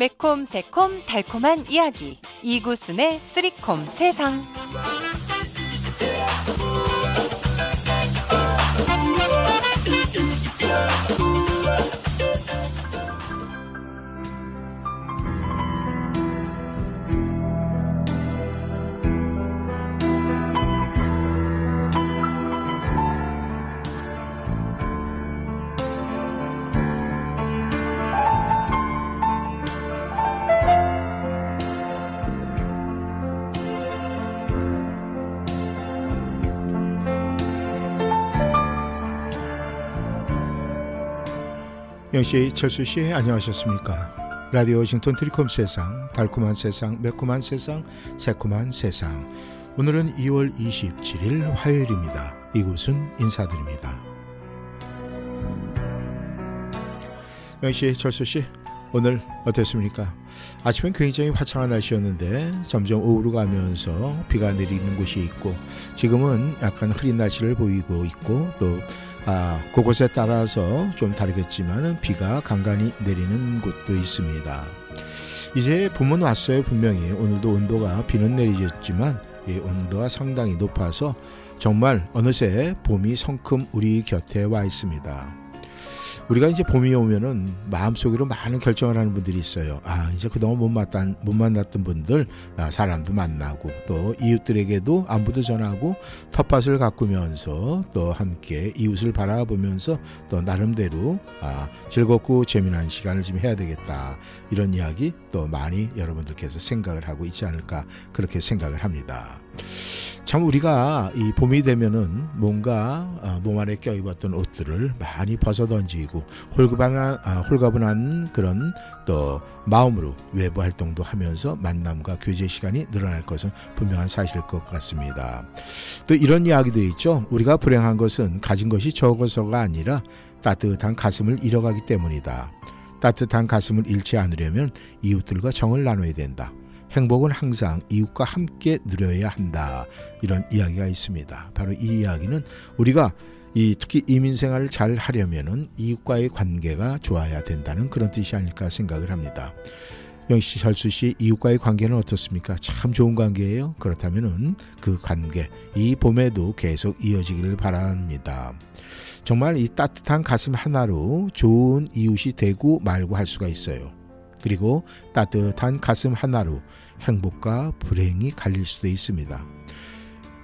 매콤 새콤 달콤한 이야기. 이구순의 쓰리콤 세상 영씨, 철수 씨, 안녕하셨습니까? 라디오 워싱턴 트리콤 세상, 달콤한 세상, 매콤한 세상, 새콤한 세상. 오늘은 2월 27일 화요일입니다. 이곳은 인사드립니다. 영 씨, 철수 씨, 오늘 어땠습니까? 아침엔 굉장히 화창한 날씨였는데 점점 오후로 가면서 비가 내리는 곳이 있고 지금은 약간 흐린 날씨를 보이고 있고 또 아, 그곳에 따라서 좀 다르겠지만은 비가 간간히 내리는 곳도 있습니다. 이제 봄은 왔어요 분명히 오늘도 온도가 비는 내리졌지만 이 온도가 상당히 높아서 정말 어느새 봄이 성큼 우리 곁에 와 있습니다. 우리가 이제 봄이 오면은 마음속으로 많은 결정을 하는 분들이 있어요. 아, 이제 그동안 못 만났던, 못 만났던 분들, 아, 사람도 만나고, 또 이웃들에게도 안부도 전하고, 텃밭을 가꾸면서 또 함께 이웃을 바라보면서 또 나름대로, 아, 즐겁고 재미난 시간을 좀 해야 되겠다. 이런 이야기 또 많이 여러분들께서 생각을 하고 있지 않을까, 그렇게 생각을 합니다. 참 우리가 이 봄이 되면은 뭔가 아, 몸 안에 껴입었던 옷들을 많이 벗어 던지고 홀가분한 아, 홀가분한 그런 또 마음으로 외부 활동도 하면서 만남과 교제 시간이 늘어날 것은 분명한 사실일 것 같습니다. 또 이런 이야기도 있죠. 우리가 불행한 것은 가진 것이 적어서가 아니라 따뜻한 가슴을 잃어가기 때문이다. 따뜻한 가슴을 잃지 않으려면 이웃들과 정을 나눠야 된다. 행복은 항상 이웃과 함께 누려야 한다. 이런 이야기가 있습니다. 바로 이 이야기는 우리가 이 특히 이민 생활을 잘 하려면은 이웃과의 관계가 좋아야 된다는 그런 뜻이 아닐까 생각을 합니다. 영씨, 철수 씨, 이웃과의 관계는 어떻습니까? 참 좋은 관계예요. 그렇다면은 그 관계 이 봄에도 계속 이어지기를 바랍니다. 정말 이 따뜻한 가슴 하나로 좋은 이웃이 되고 말고 할 수가 있어요. 그리고 따뜻한 가슴 하나로 행복과 불행이 갈릴 수도 있습니다.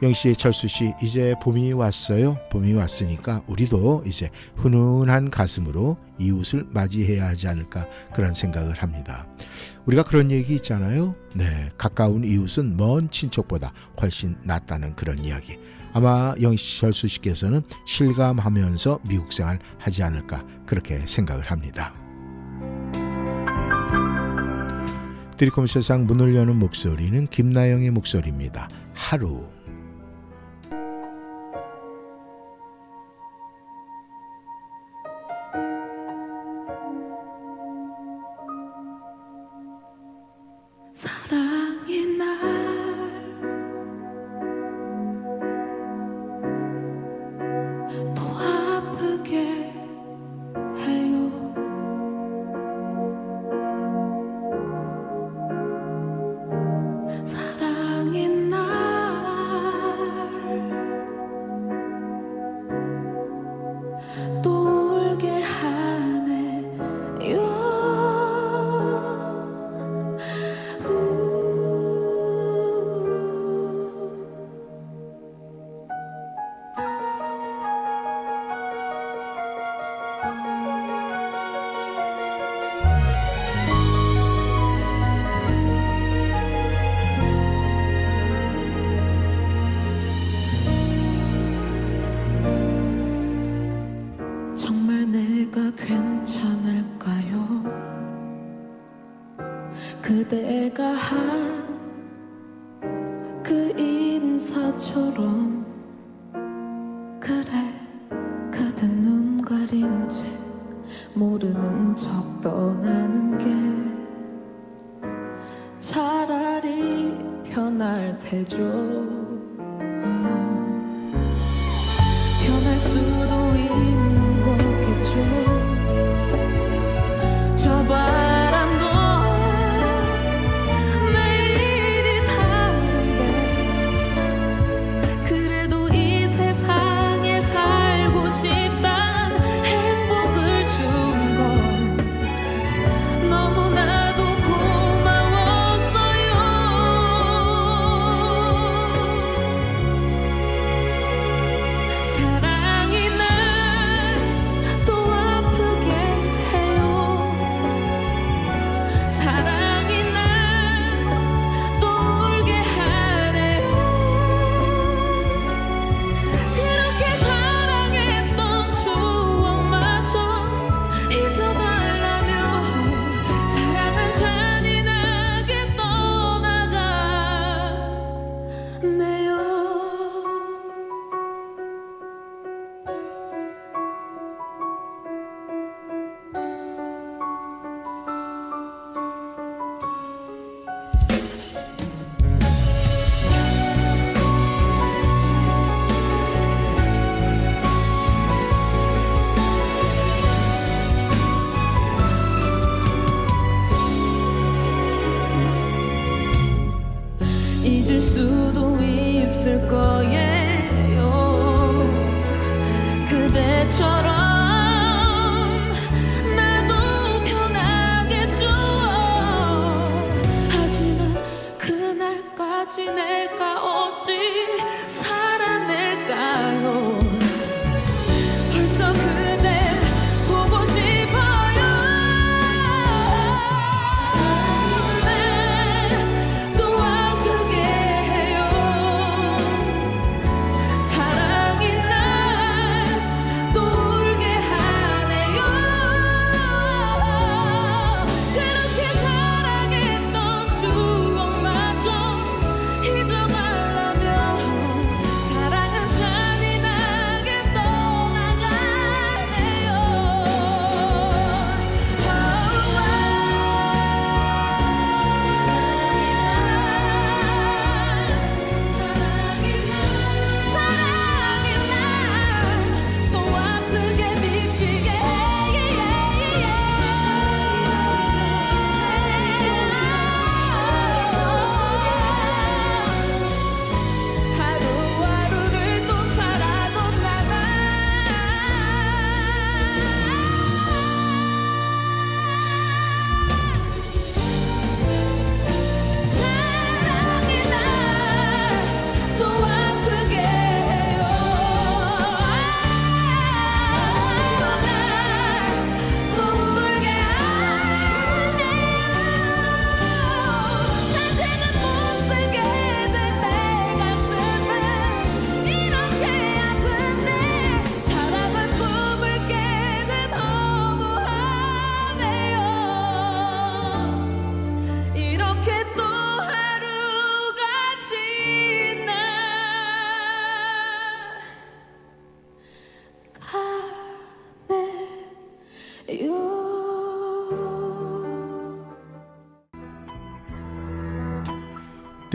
영씨, 철수 씨, 이제 봄이 왔어요. 봄이 왔으니까 우리도 이제 훈훈한 가슴으로 이웃을 맞이해야 하지 않을까 그런 생각을 합니다. 우리가 그런 얘기 있잖아요. 네, 가까운 이웃은 먼 친척보다 훨씬 낫다는 그런 이야기. 아마 영씨, 철수 씨께서는 실감하면서 미국 생활 하지 않을까 그렇게 생각을 합니다. 드리콤 세상 문을 여는 목소리는 김나영의 목소리입니다. 하루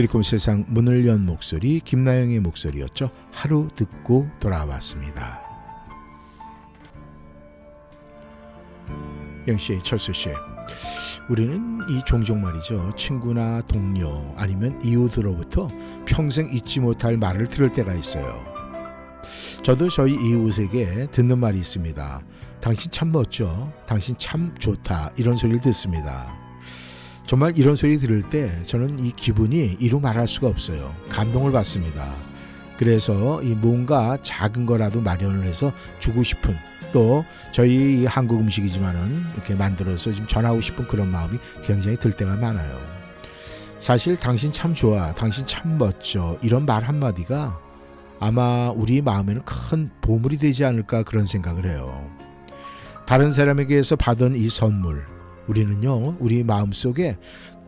드리콤 세상 문을 연 목소리 김나영의 목소리였죠. 하루 듣고 돌아왔습니다. 영씨, 철수씨. 우리는 이 종종 말이죠. 친구나 동료 아니면 이웃으로부터 평생 잊지 못할 말을 들을 때가 있어요. 저도 저희 이웃에게 듣는 말이 있습니다. 당신 참 멋져. 당신 참 좋다. 이런 소리를 듣습니다. 정말 이런 소리 들을 때 저는 이 기분이 이루 말할 수가 없어요. 감동을 받습니다. 그래서 이 뭔가 작은 거라도 마련을 해서 주고 싶은 또 저희 한국 음식이지만은 이렇게 만들어서 좀 전하고 싶은 그런 마음이 굉장히 들 때가 많아요. 사실 당신 참 좋아, 당신 참 멋져 이런 말 한마디가 아마 우리 마음에는 큰 보물이 되지 않을까 그런 생각을 해요. 다른 사람에게서 받은 이 선물, 우리는요, 우리 마음 속에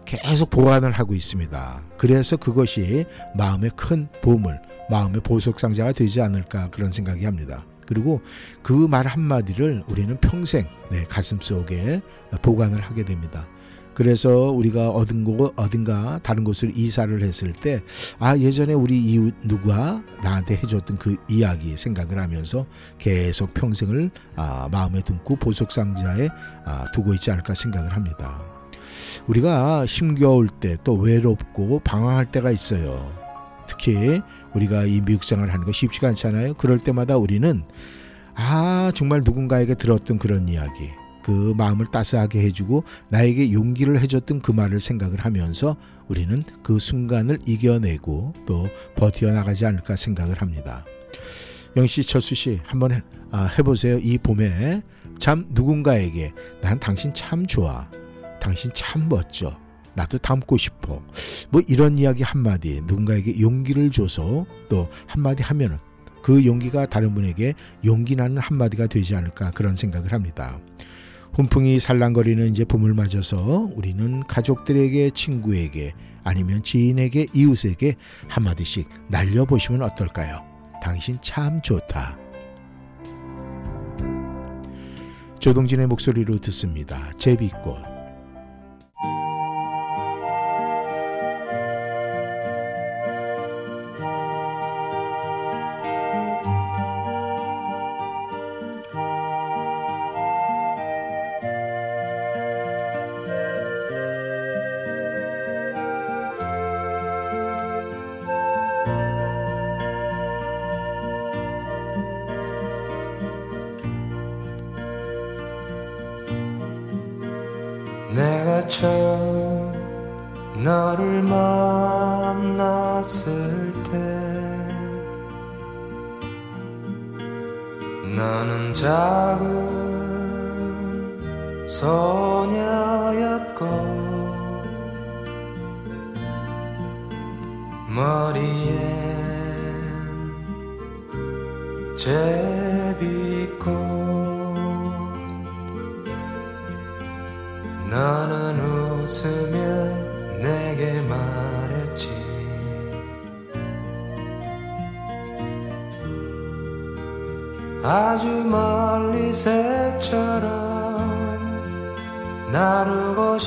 계속 보관을 하고 있습니다. 그래서 그것이 마음의 큰 보물, 마음의 보석 상자가 되지 않을까 그런 생각이 합니다. 그리고 그 말 한마디를 우리는 평생 내 가슴 속에 보관을 하게 됩니다. 그래서 우리가 어딘 곳 어딘가 다른 곳으로 이사를 했을 때 아 예전에 우리 이웃 누가 나한테 해줬던 그 이야기 생각을 하면서 계속 평생을 아, 마음에 듬고 보석 상자에 아, 두고 있지 않을까 생각을 합니다. 우리가 힘겨울 때 또 외롭고 방황할 때가 있어요. 특히 우리가 이 미국 생활 하는 거 쉽지가 않잖아요. 그럴 때마다 우리는 아 정말 누군가에게 들었던 그런 이야기 그 마음을 따스하게 해주고 나에게 용기를 해줬던 그 말을 생각을 하면서 우리는 그 순간을 이겨내고 또 버텨나가지 않을까 생각을 합니다. 영씨, 철수씨 한번 해, 아, 해보세요. 이 봄에 참 누군가에게 난 당신 참 좋아. 당신 참 멋져. 나도 닮고 싶어. 뭐 이런 이야기 한마디 누군가에게 용기를 줘서 또 한마디 하면은 그 용기가 다른 분에게 용기 나는 한마디가 되지 않을까 그런 생각을 합니다. 훈풍이 살랑거리는 이제 봄을 맞아서 우리는 가족들에게 친구에게 아니면 지인에게 이웃에게 한마디씩 날려보시면 어떨까요? 당신 참 좋다. 조동진의 목소리로 듣습니다. 제비꽃. 내가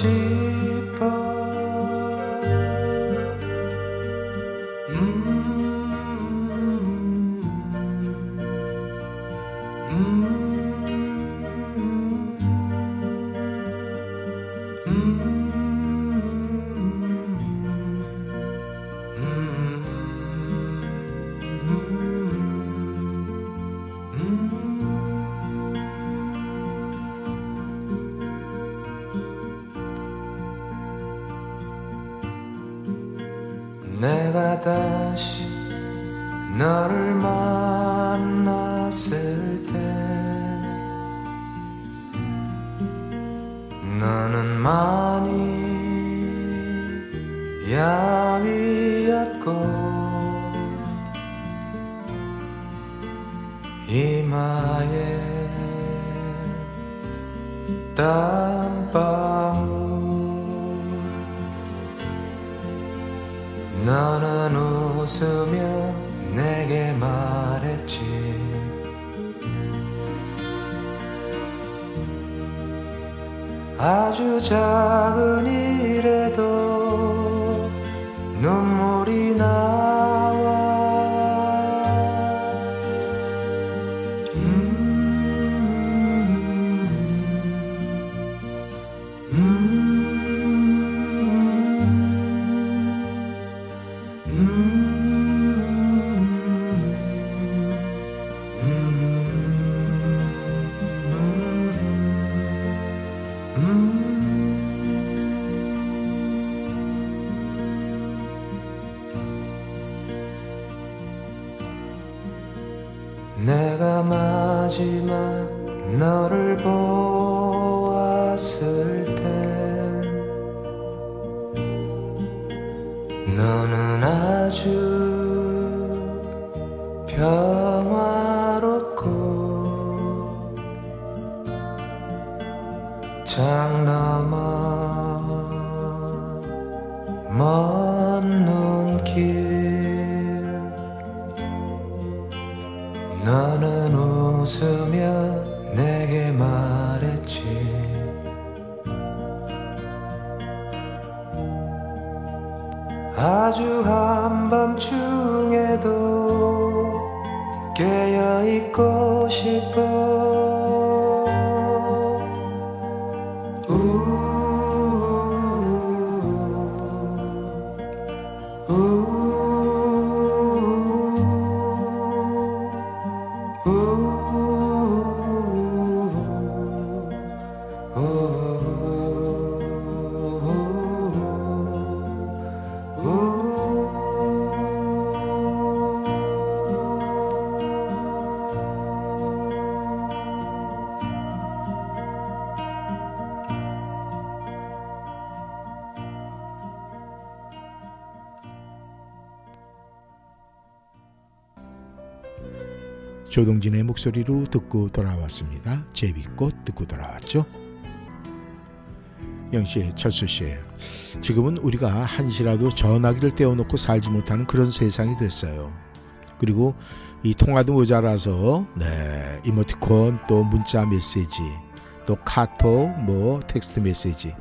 조동진의 목소리로 듣고 돌아왔습니다. 제비꽃 듣고 돌아왔죠. 영씨, 철수씨, 지금은 우리가 한시라도 전화기를 떼어놓고 살지 못하는 그런 세상이 됐어요. 그리고 이 통화도 모자라서 네 이모티콘 또 문자 메시지 또 카톡 뭐 텍스트 메시지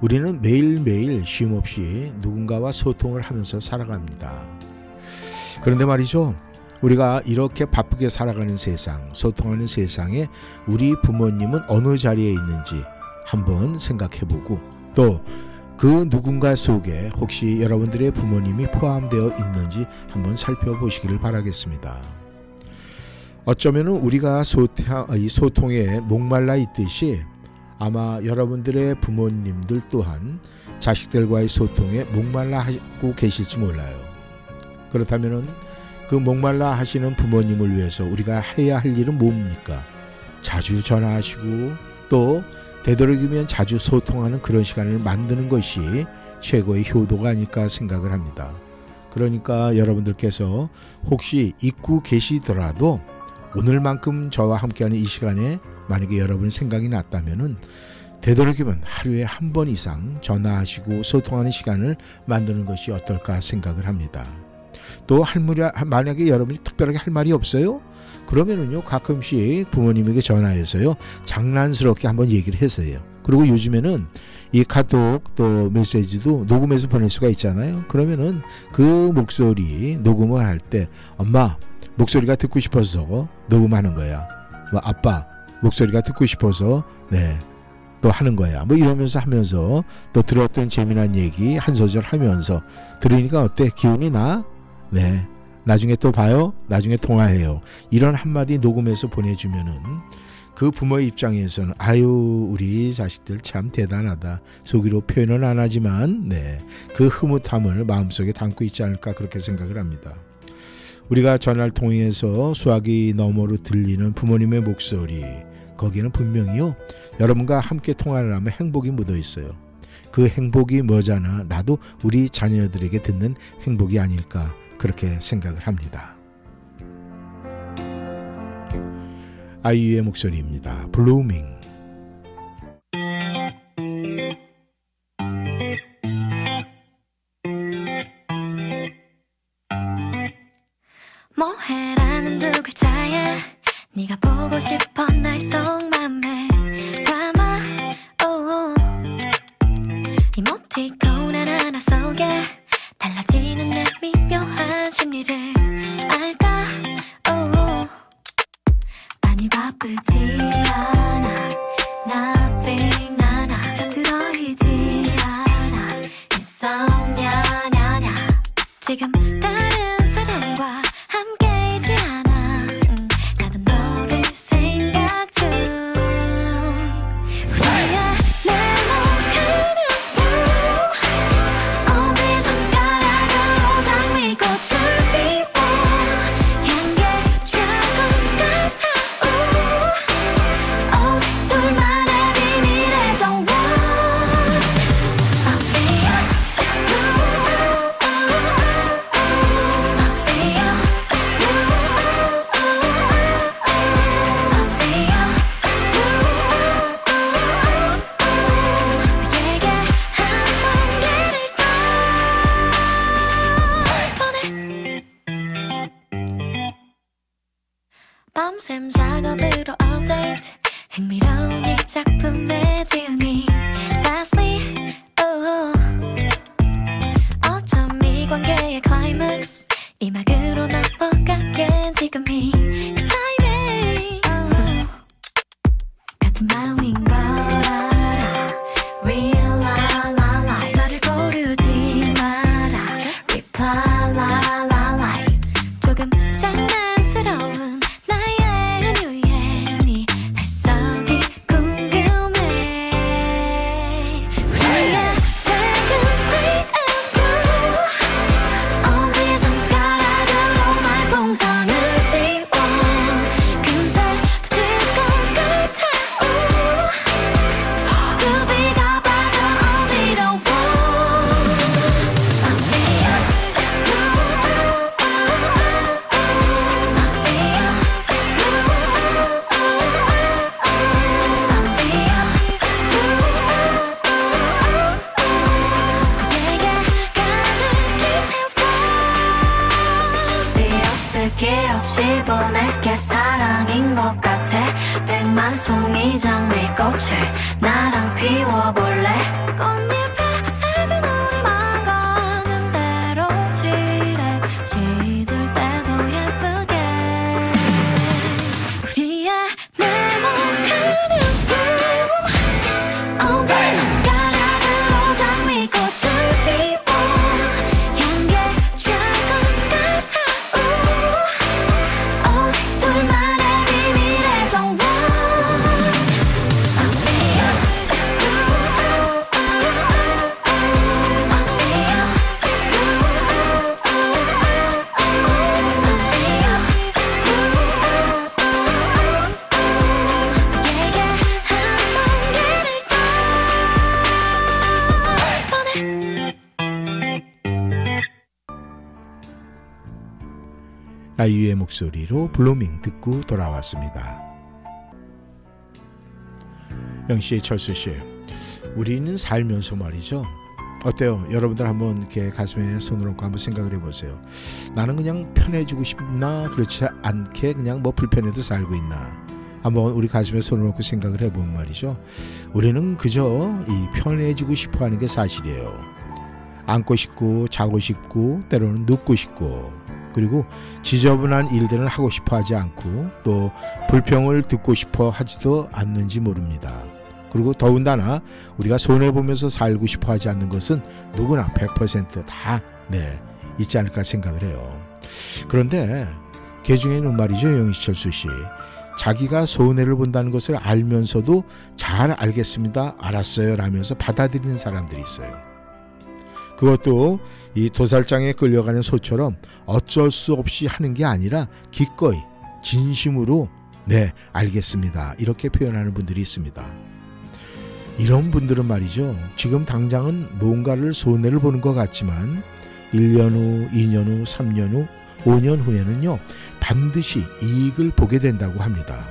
우리는 매일매일 쉼없이 누군가와 소통을 하면서 살아갑니다. 그런데 말이죠. 우리가 이렇게 바쁘게 살아가는 세상, 소통하는 세상에 우리 부모님은 어느 자리에 있는지 한번 생각해 보고 또 그 누군가 속에 혹시 여러분들의 부모님이 포함되어 있는지 한번 살펴보시기를 바라겠습니다. 어쩌면 우리가 소통에 목말라 있듯이 아마 여러분들의 부모님들 또한 자식들과의 소통에 목말라 하고 계실지 몰라요. 그렇다면은 그 목말라 하시는 부모님을 위해서 우리가 해야 할 일은 뭡니까? 자주 전화하시고 또 되도록이면 자주 소통하는 그런 시간을 만드는 것이 최고의 효도가 아닐까 생각을 합니다. 그러니까 여러분들께서 혹시 잊고 계시더라도 오늘만큼 저와 함께하는 이 시간에 만약에 여러분 생각이 났다면은 되도록이면 하루에 한 번 이상 전화하시고 소통하는 시간을 만드는 것이 어떨까 생각을 합니다. 또 할머니 만약에 여러분이 특별하게 할 말이 없어요? 그러면은요 가끔씩 부모님에게 전화해서요 장난스럽게 한번 얘기를 했어요. 그리고 요즘에는 이 카톡 또 메시지도 녹음해서 보낼 수가 있잖아요. 그러면은 그 목소리 녹음을 할 때 엄마 목소리가 듣고 싶어서 녹음하는 거야. 뭐 아빠 목소리가 듣고 싶어서 네. 또 하는 거야. 뭐 이러면서 하면서 또 들었던 재미난 얘기 한 소절 하면서 들으니까 어때? 기운이 나? 네. 나중에 또 봐요. 나중에 통화해요. 이런 한마디 녹음해서 보내주면은 그 부모의 입장에서는 아유 우리 자식들 참 대단하다. 속으로 표현은 안 하지만 네. 그 흐뭇함을 마음속에 담고 있지 않을까 그렇게 생각을 합니다. 우리가 전화를 통해서 수화기 너머로 들리는 부모님의 목소리 거기는 분명히요 여러분과 함께 통화를 하면 행복이 묻어 있어요. 그 행복이 머잖아 나도 우리 자녀들에게 듣는 행복이 아닐까 그렇게 생각을 합니다. 아이유의 목소리입니다. 블루밍 뭐해라는 두 글자에 네가 보고 싶어 날 속맘 난 심리를 알까? 오, 많이 바쁘지 않아. 송이 장미꽃을 나랑 피워볼 아이유의 목소리로 블루밍 듣고 돌아왔습니다. 영희 씨, 철수 씨, 우리는 살면서 말이죠. 어때요? 여러분들 한번 이렇게 가슴에 손을 얹고 한번 생각을 해보세요. 나는 그냥 편해지고 싶나 그렇지 않게 그냥 뭐 불편해도 살고 있나. 한번 우리 가슴에 손을 얹고 생각을 해보면 말이죠. 우리는 그저 이 편해지고 싶어 하는 게 사실이에요. 앉고 싶고 자고 싶고 때로는 눕고 싶고 그리고 지저분한 일들을 하고 싶어 하지 않고 또 불평을 듣고 싶어 하지도 않는지 모릅니다. 그리고 더군다나 우리가 손해보면서 살고 싶어 하지 않는 것은 누구나 100%다 네, 있지 않을까 생각을 해요. 그런데 개 중에는 말이죠, 영희철수 씨. 자기가 손해를 본다는 것을 알면서도 잘 알겠습니다, 알았어요 라면서 받아들이는 사람들이 있어요. 그것도 이 도살장에 끌려가는 소처럼 어쩔 수 없이 하는 게 아니라 기꺼이 진심으로 네 알겠습니다 이렇게 표현하는 분들이 있습니다. 이런 분들은 말이죠. 지금 당장은 뭔가를 손해를 보는 것 같지만 1년 후, 2년 후, 3년 후, 5년 후에는요. 반드시 이익을 보게 된다고 합니다.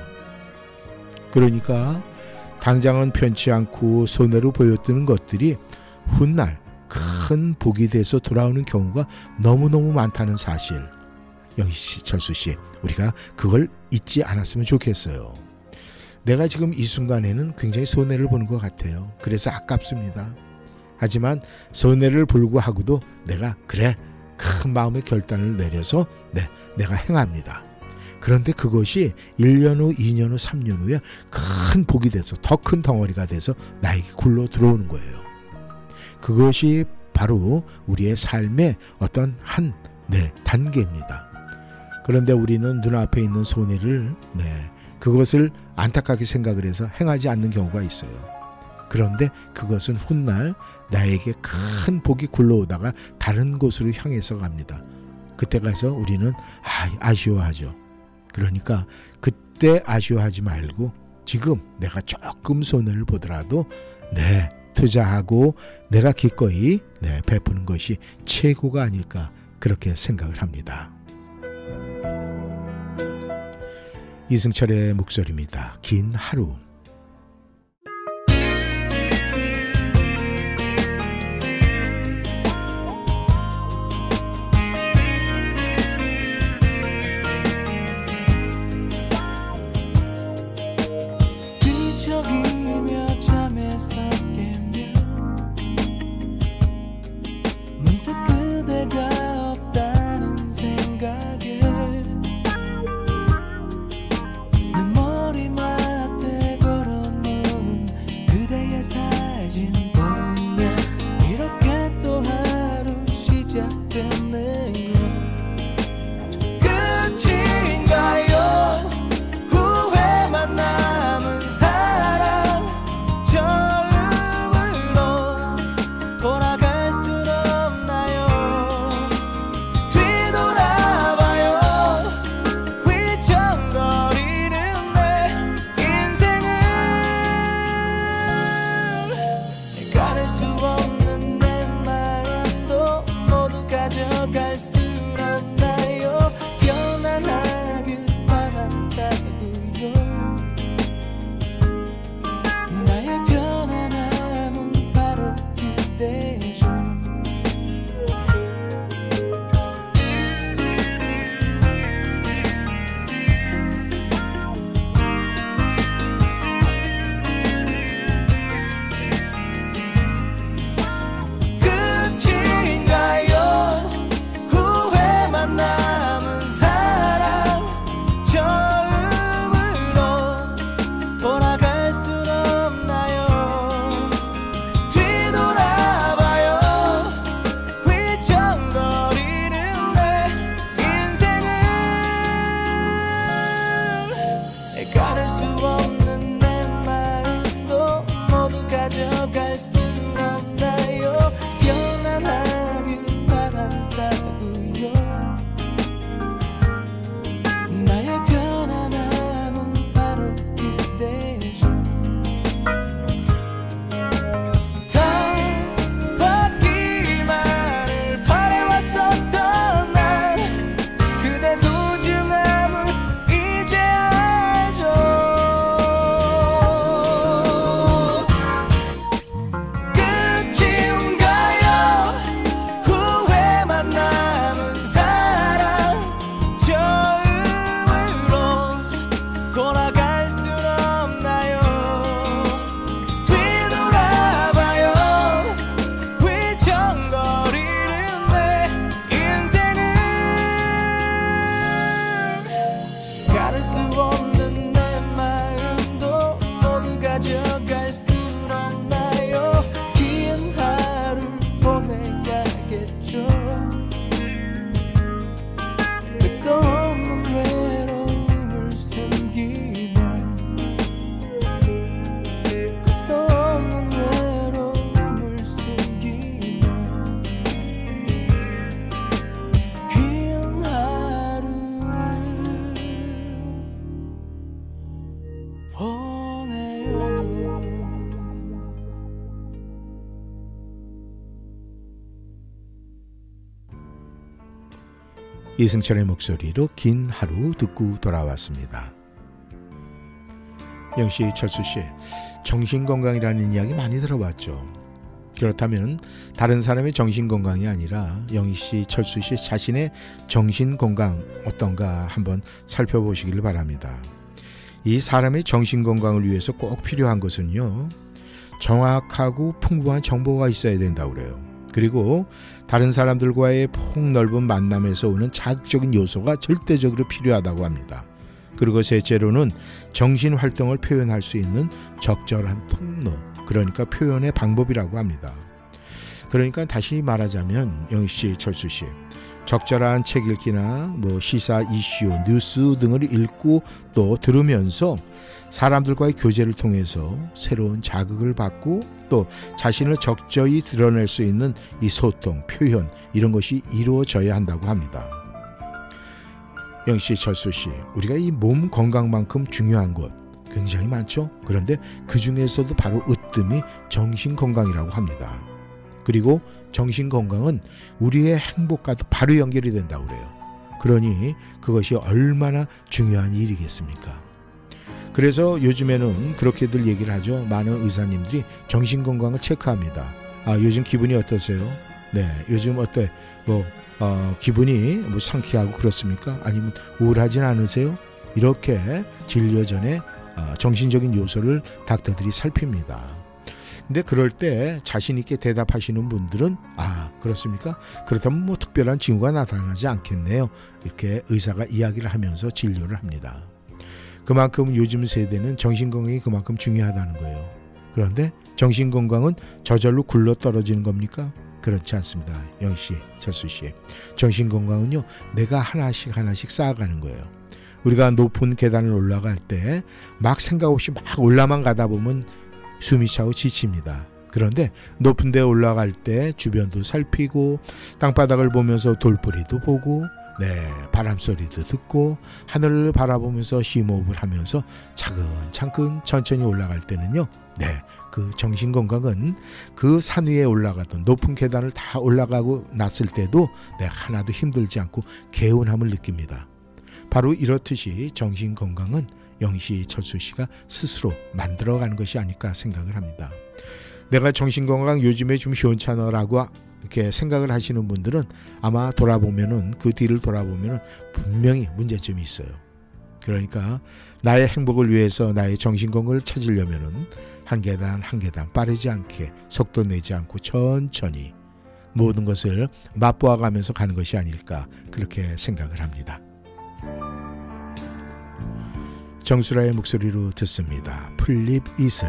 그러니까 당장은 편치 않고 손해로 보였던 것들이 훗날 큰 복이 돼서 돌아오는 경우가 너무너무 많다는 사실. 영희 씨, 철수 씨, 우리가 그걸 잊지 않았으면 좋겠어요. 내가 지금 이 순간에는 굉장히 손해를 보는 것 같아요. 그래서 아깝습니다. 하지만 손해를 불구하고도 내가 그래 큰 마음의 결단을 내려서 네, 내가 행합니다. 그런데 그것이 1년 후, 2년 후, 3년 후에 큰 복이 돼서 더 큰 덩어리가 돼서 나에게 굴러 들어오는 거예요. 그것이 바로 우리의 삶의 어떤 한 네, 단계입니다. 그런데 우리는 눈앞에 있는 손해를 네, 그것을 안타깝게 생각을 해서 행하지 않는 경우가 있어요. 그런데 그것은 훗날 나에게 큰 복이 굴러오다가 다른 곳으로 향해서 갑니다. 그때 가서 우리는 아, 아쉬워하죠. 그러니까 그때 아쉬워하지 말고 지금 내가 조금 손해를 보더라도 네 투자하고 내가 기꺼이 네, 베푸는 것이 최고가 아닐까 그렇게 생각을 합니다. 이승철의 목소리입니다. 긴 하루. 이승철의 목소리로 긴 하루 듣고 돌아왔습니다. 영씨, 철수 씨, 정신 건강이라는 이야기 많이 들어봤죠. 그렇다면 다른 사람의 정신 건강이 아니라 영희 씨, 철수 씨 자신의 정신 건강 어떤가 한번 살펴보시기를 바랍니다. 이 사람의 정신 건강을 위해서 꼭 필요한 것은요. 정확하고 풍부한 정보가 있어야 된다고 그래요. 그리고 다른 사람들과의 폭넓은 만남에서 오는 자극적인 요소가 절대적으로 필요하다고 합니다. 그리고 셋째로는 정신 활동을 표현할 수 있는 적절한 통로, 그러니까 표현의 방법이라고 합니다. 그러니까 다시 말하자면 영희 씨, 철수 씨, 적절한 책 읽기나 뭐 시사 이슈, 뉴스 등을 읽고 또 들으면서 사람들과의 교제를 통해서 새로운 자극을 받고 또 자신을 적절히 드러낼 수 있는 이 소통, 표현 이런 것이 이루어져야 한다고 합니다. 영씨, 철수 씨, 우리가 이 몸 건강만큼 중요한 것 굉장히 많죠. 그런데 그 중에서도 바로 으뜸이 정신 건강이라고 합니다. 그리고 정신 건강은 우리의 행복과도 바로 연결이 된다고 그래요. 그러니 그것이 얼마나 중요한 일이겠습니까? 그래서 요즘에는 그렇게들 얘기를 하죠. 많은 의사님들이 정신 건강을 체크합니다. 아, 요즘 기분이 어떠세요? 네, 요즘 어때? 뭐 어, 기분이 뭐 상쾌하고 그렇습니까? 아니면 우울하진 않으세요? 이렇게 진료 전에 어, 정신적인 요소를 닥터들이 살핍니다. 근데 그럴 때 자신 있게 대답하시는 분들은 아 그렇습니까? 그렇다면 뭐 특별한 징후가 나타나지 않겠네요. 이렇게 의사가 이야기를 하면서 진료를 합니다. 그만큼 요즘 세대는 정신 건강이 그만큼 중요하다는 거예요. 그런데 정신 건강은 저절로 굴러 떨어지는 겁니까? 그렇지 않습니다. 영 씨, 철수 씨. 정신 건강은요, 내가 하나씩 하나씩 쌓아가는 거예요. 우리가 높은 계단을 올라갈 때 막 생각 없이 막 올라만 가다 보면 숨이 차고 지칩니다. 그런데 높은 데 올라갈 때 주변도 살피고 땅바닥을 보면서 돌뿌리도 보고 네, 바람 소리도 듣고 하늘을 바라보면서 심호흡을 하면서 차근차근 천천히 올라갈 때는요. 네, 그 정신 건강은 그 산 위에 올라가던 높은 계단을 다 올라가고 났을 때도 네, 하나도 힘들지 않고 개운함을 느낍니다. 바로 이렇듯이 정신 건강은 영시 철수 씨가 스스로 만들어가는 것이 아닐까 생각을 합니다. 내가 정신 건강 요즘에 좀 시원찮아라고 이렇게 생각을 하시는 분들은 아마 돌아보면은 그 뒤를 보면은 분명히 문제점이 있어요. 그러니까 나의 행복을 위해서 나의 정신 건강을 찾으려면은 한 계단 한 계단 빠르지 않게 속도 내지 않고 천천히 모든 것을 맛보아 가면서 가는 것이 아닐까 그렇게 생각을 합니다. 정수라의 목소리로 듣습니다. 풀립 이슬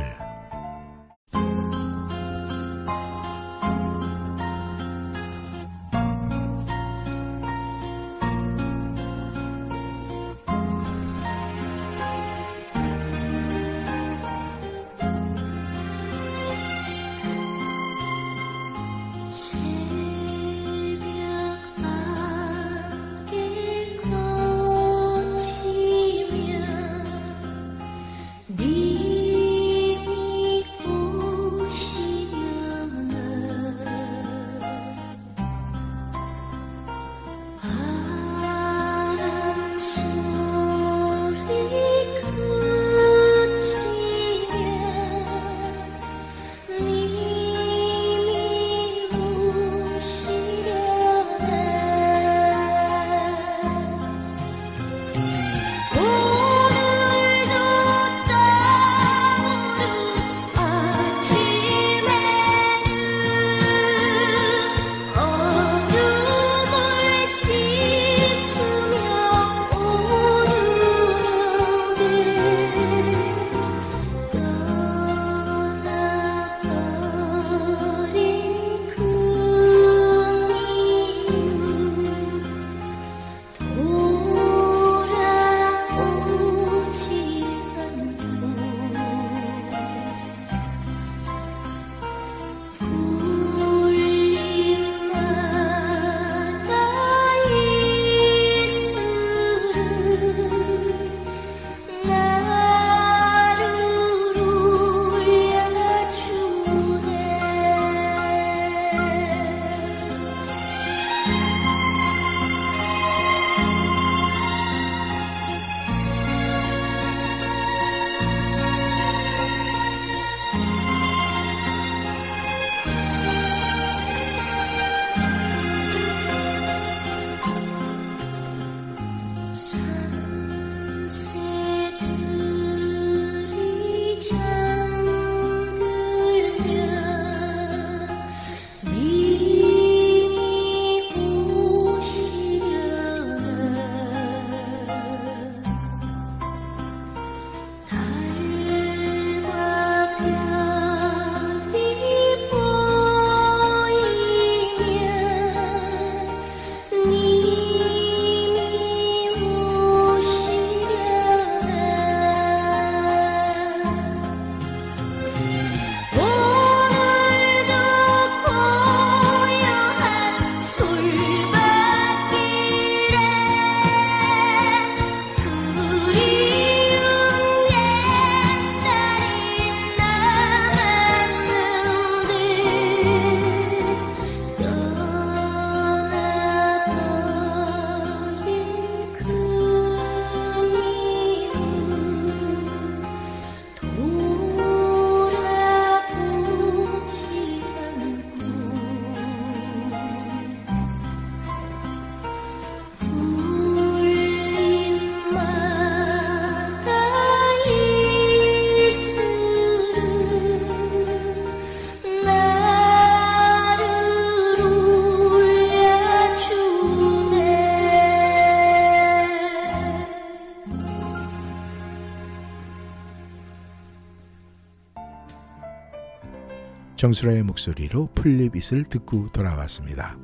정수라의 목소리로 플립잇을 듣고 돌아왔습니다.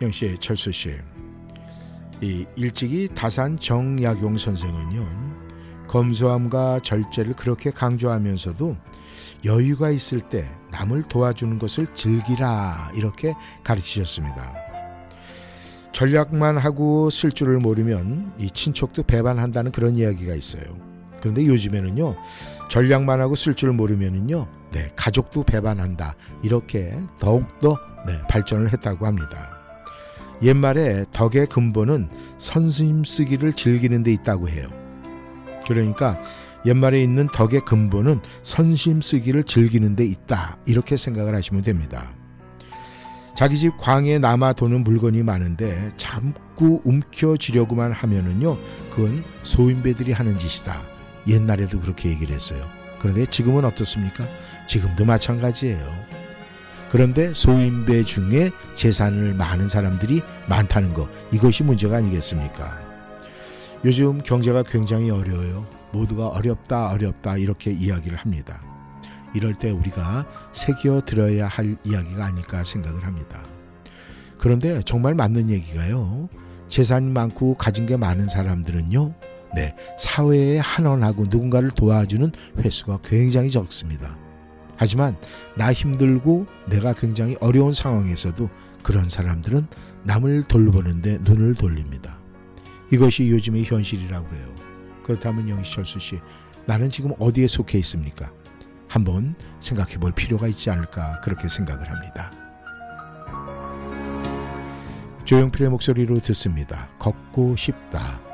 영씨, 철수 씨, 이 일찍이 다산 정약용 선생은요 검소함과 절제를 그렇게 강조하면서도 여유가 있을 때 남을 도와주는 것을 즐기라 이렇게 가르치셨습니다. 전략만 하고 쓸 줄을 모르면 이 친척도 배반한다는 그런 이야기가 있어요. 그런데 요즘에는요 전략만 하고 쓸 줄 모르면은요 네 가족도 배반한다 이렇게 더욱더 네, 발전을 했다고 합니다. 옛말에 덕의 근본은 선심 쓰기를 즐기는 데 있다고 해요. 그러니까 옛말에 있는 덕의 근본은 선심 쓰기를 즐기는 데 있다. 이렇게 생각을 하시면 됩니다. 자기 집 광에 남아 도는 물건이 많은데 잠고 움켜쥐려고만 하면은요, 그건 소인배들이 하는 짓이다. 옛날에도 그렇게 얘기를 했어요. 그런데 지금은 어떻습니까? 지금도 마찬가지예요. 그런데 소인배 중에 재산을 많은 사람들이 많다는 거 이것이 문제가 아니겠습니까? 요즘 경제가 굉장히 어려워요. 모두가 어렵다 어렵다 이렇게 이야기를 합니다. 이럴 때 우리가 새겨 들어야 할 이야기가 아닐까 생각을 합니다. 그런데 정말 맞는 얘기가요. 재산이 많고 가진 게 많은 사람들은요. 네, 사회에 한원하고 누군가를 도와주는 횟수가 굉장히 적습니다. 하지만 나 힘들고 내가 굉장히 어려운 상황에서도 그런 사람들은 남을 돌보는데 눈을 돌립니다. 이것이 요즘의 현실이라고 해요. 그렇다면 영희철수 씨, 나는 지금 어디에 속해 있습니까? 한번 생각해 볼 필요가 있지 않을까 그렇게 생각을 합니다. 조용필의 목소리로 듣습니다. 걷고 싶다.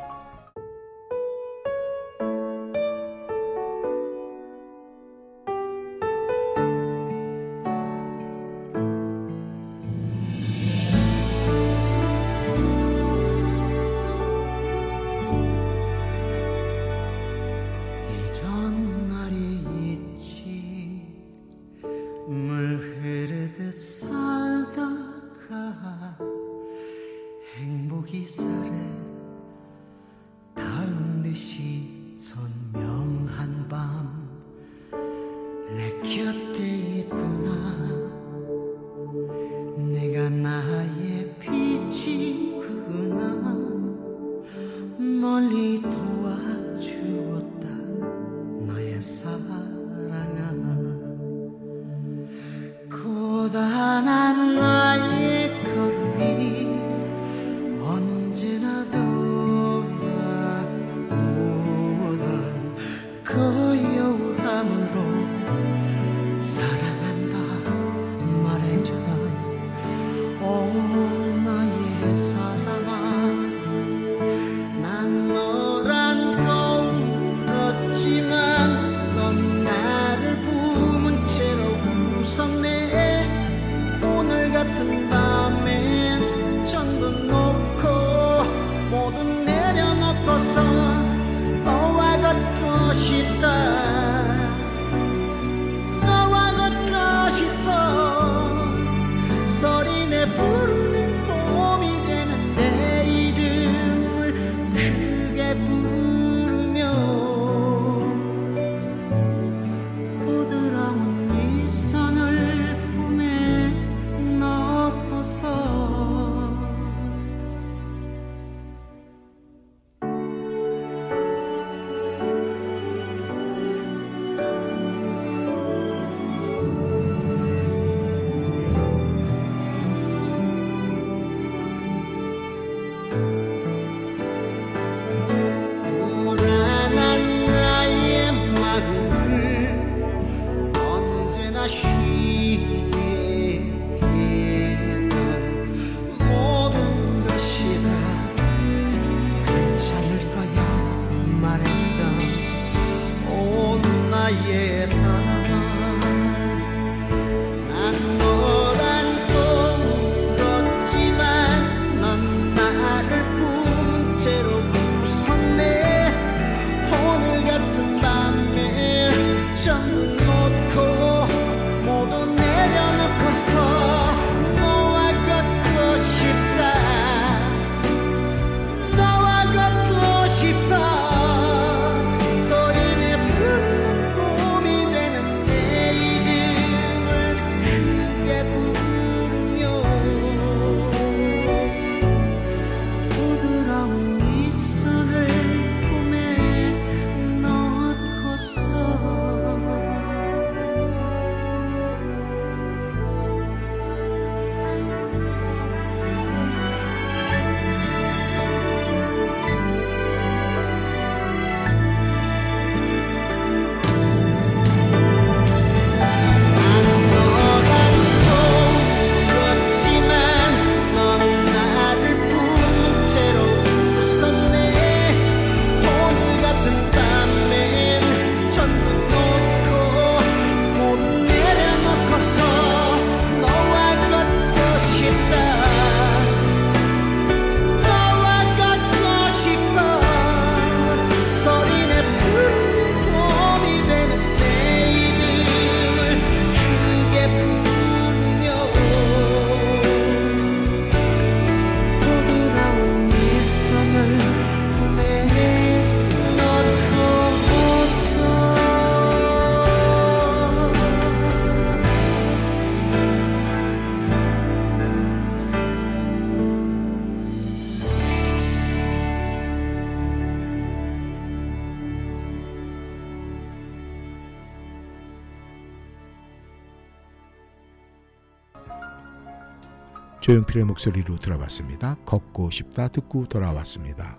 조용필의 목소리로 들어봤습니다. 걷고 싶다 듣고 돌아왔습니다.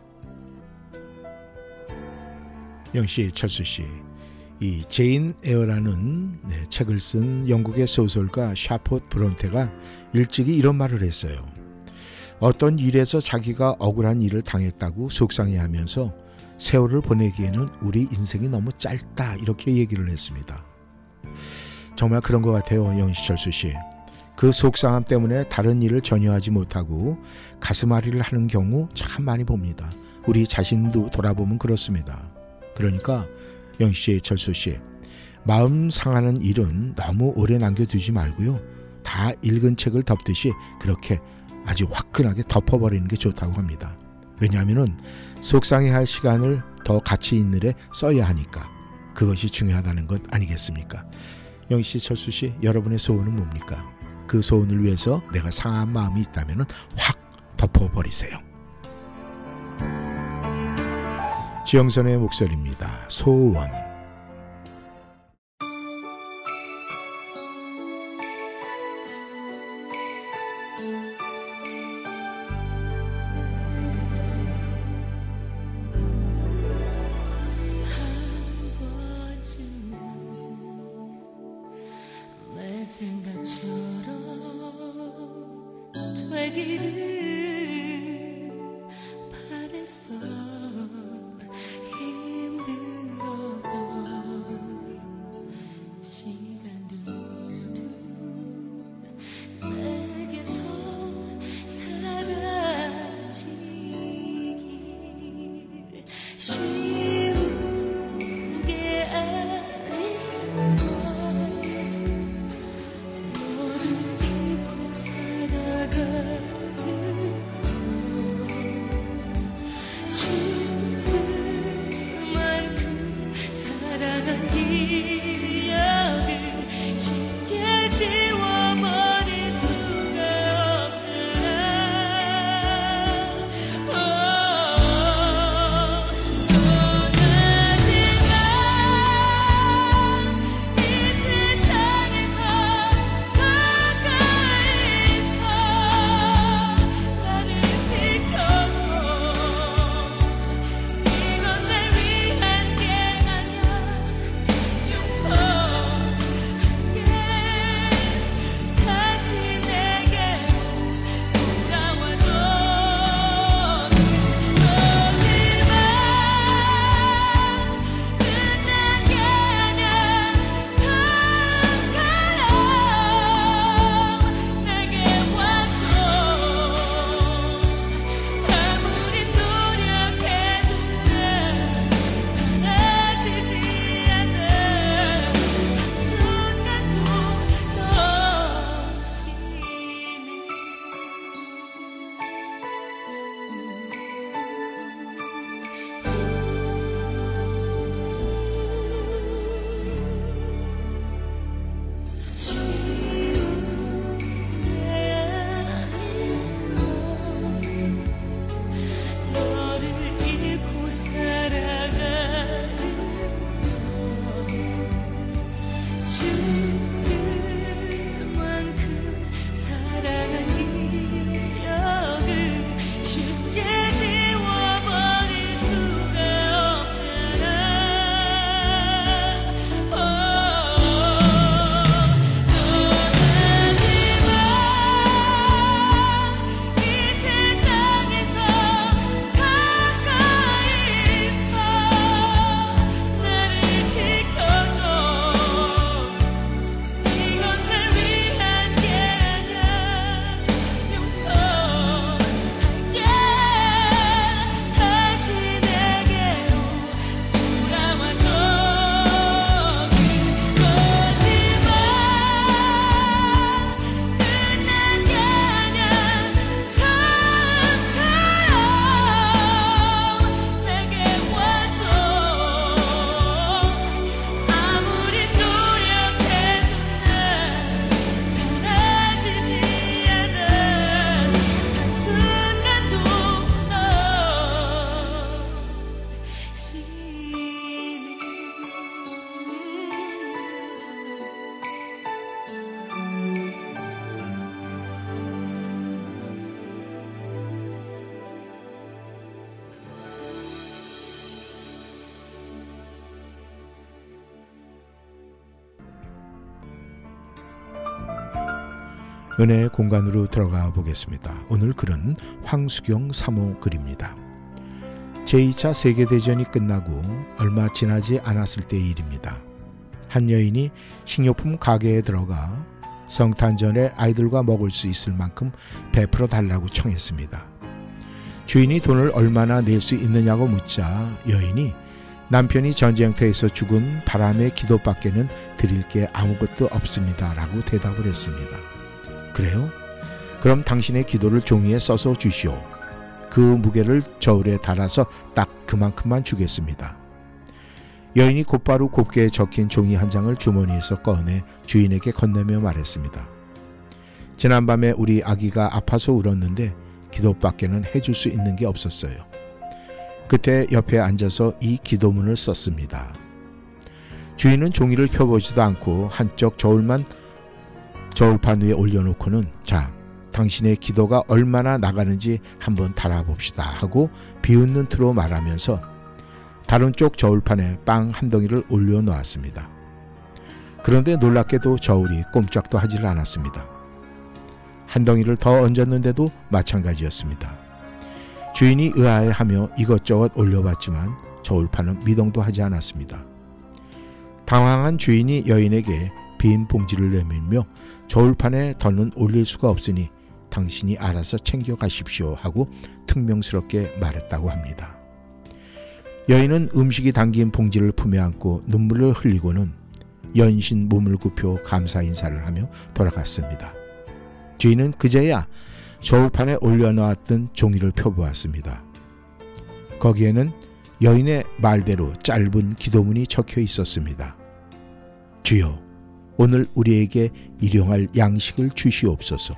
영희 씨, 철수 씨, 이 제인 에어라는 네, 책을 쓴 영국의 소설가 샬럿 브론테가 일찍이 이런 말을 했어요. 어떤 일에서 자기가 억울한 일을 당했다고 속상해하면서 세월을 보내기에는 우리 인생이 너무 짧다 이렇게 얘기를 했습니다. 정말 그런 것 같아요, 영시철수 씨. 그 속상함 때문에 다른 일을 전혀 하지 못하고 가슴앓이를 하는 경우 참 많이 봅니다. 우리 자신도 돌아보면 그렇습니다. 그러니까 영씨, 철수 씨, 마음 상하는 일은 너무 오래 남겨두지 말고요. 다 읽은 책을 덮듯이 그렇게 아주 화끈하게 덮어버리는 게 좋다고 합니다. 왜냐하면은 속상해할 시간을 더 가치 있는 일에 써야 하니까 그것이 중요하다는 것 아니겠습니까? 영씨, 철수 씨, 여러분의 소원은 뭡니까? 그 소원을 위해서 내가 상한 마음이 있다면 확 덮어버리세요. 지영선의 목소리입니다. 소원. 은혜의 공간으로 들어가 보겠습니다. 오늘 글은 황수경 3호 글입니다. 제2차 세계대전이 끝나고 얼마 지나지 않았을 때의 일입니다. 한 여인이 식료품 가게에 들어가 성탄절에 아이들과 먹을 수 있을 만큼 베풀어 달라고 청했습니다. 주인이 돈을 얼마나 낼 수 있느냐고 묻자 여인이 남편이 전쟁터에서 죽은 바람의 기도밖에는 드릴 게 아무것도 없습니다. 라고 대답을 했습니다. 그래요? 그럼 당신의 기도를 종이에 써서 주시오. 그 무게를 저울에 달아서 딱 그만큼만 주겠습니다. 여인이 곧바로 곱게 적힌 종이 한 장을 주머니에서 꺼내 주인에게 건네며 말했습니다. 지난밤에 우리 아기가 아파서 울었는데 기도밖에는 해줄 수 있는 게 없었어요. 그때 옆에 앉아서 이 기도문을 썼습니다. 주인은 종이를 펴보지도 않고 한쪽 저울만 저울판 위에 올려놓고는 자 당신의 기도가 얼마나 나가는지 한번 달아봅시다 하고 비웃는 투로 말하면서 다른 쪽 저울판에 빵 한 덩이를 올려놓았습니다. 그런데 놀랍게도 저울이 꼼짝도 하질 않았습니다. 한 덩이를 더 얹었는데도 마찬가지였습니다. 주인이 의아해하며 이것저것 올려봤지만 저울판은 미동도 하지 않았습니다. 당황한 주인이 여인에게 빈 봉지를 내밀며 저울판에 더는 올릴 수가 없으니 당신이 알아서 챙겨 가십시오 하고 퉁명스럽게 말했다고 합니다. 여인은 음식이 담긴 봉지를 품에 안고 눈물을 흘리고는 연신 몸을 굽혀 감사 인사를 하며 돌아갔습니다. 주인은 그제야 저울판에 올려놓았던 종이를 펴보았습니다. 거기에는 여인의 말대로 짧은 기도문이 적혀 있었습니다. 주여, 오늘 우리에게 일용할 양식을 주시옵소서.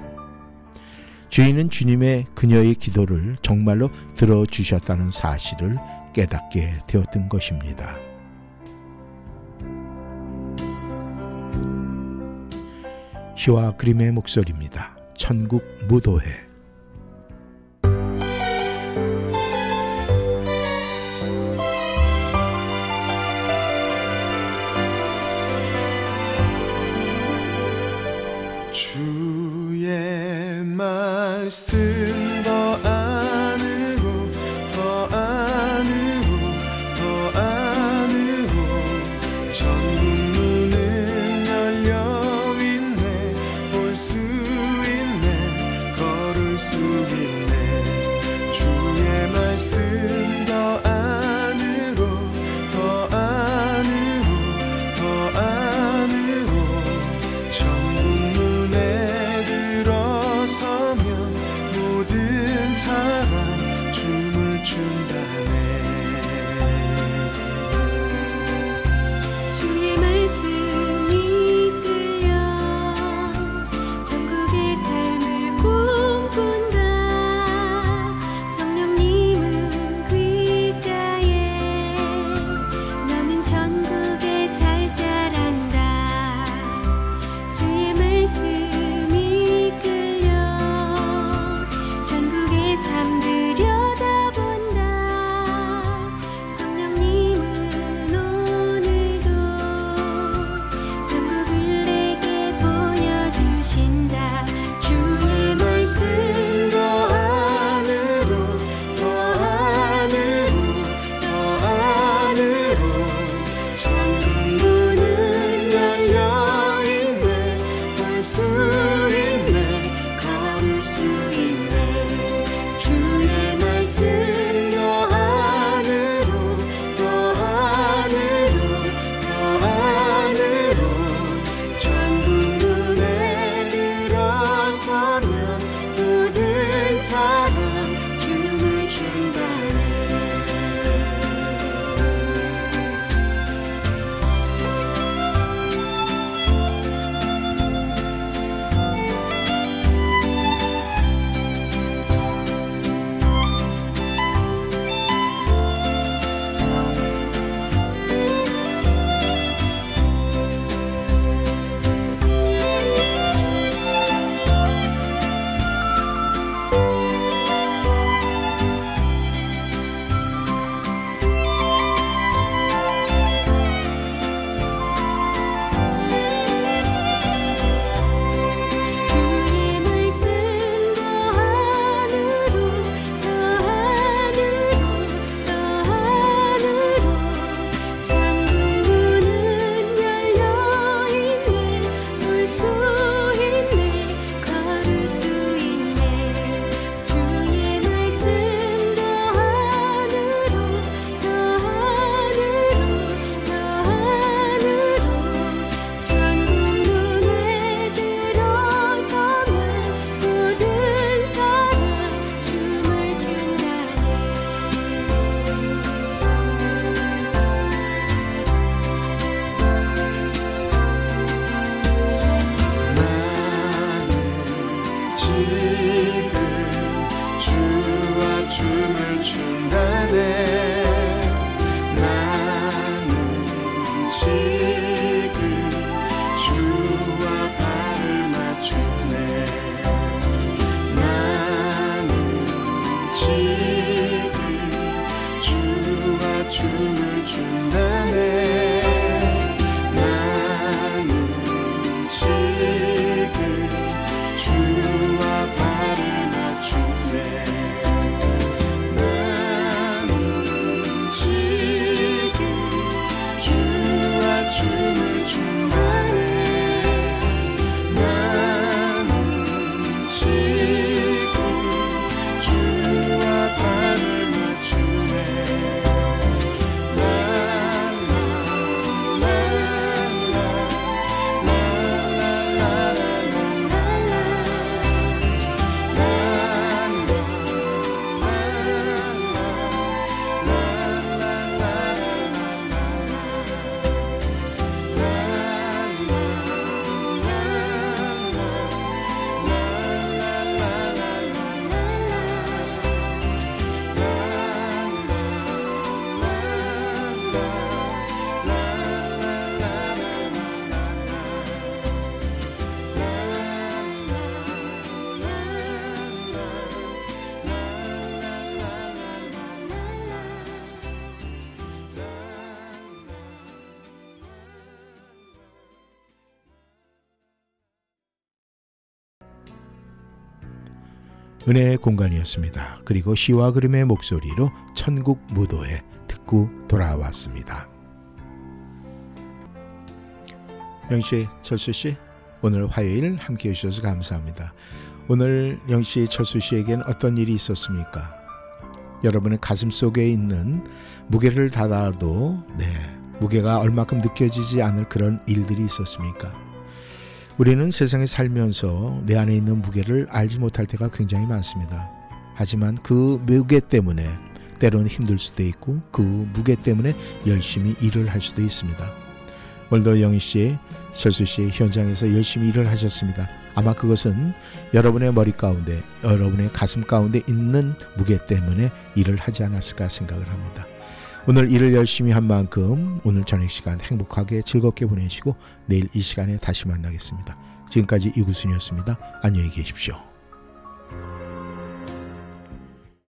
주인은 주님의 그녀의 기도를 정말로 들어주셨다는 사실을 깨닫게 되었던 것입니다. 시와 그림의 목소리입니다. 천국 무도회 말 은혜의 공간이었습니다. 그리고 시와 그림의 목소리로 천국 무도회 듣고 돌아왔습니다. 영씨, 철수 씨, 오늘 화요일 함께 해주셔서 감사합니다. 오늘 영씨, 철수 씨에겐 어떤 일이 있었습니까? 여러분의 가슴 속에 있는 무게를 닫아도 네, 무게가 얼마큼 느껴지지 않을 그런 일들이 있었습니까? 우리는 세상에 살면서 내 안에 있는 무게를 알지 못할 때가 굉장히 많습니다. 하지만 그 무게 때문에 때로는 힘들 수도 있고 그 무게 때문에 열심히 일을 할 수도 있습니다. 오늘도 영희 씨, 철수 씨 현장에서 열심히 일을 하셨습니다. 아마 그것은 여러분의 머리 가운데, 여러분의 가슴 가운데 있는 무게 때문에 일을 하지 않았을까 생각을 합니다. 오늘 일을 열심히 한 만큼 오늘 저녁 시간 행복하게 즐겁게 보내시고 내일 이 시간에 다시 만나겠습니다. 지금까지 이구순이었습니다. 안녕히 계십시오.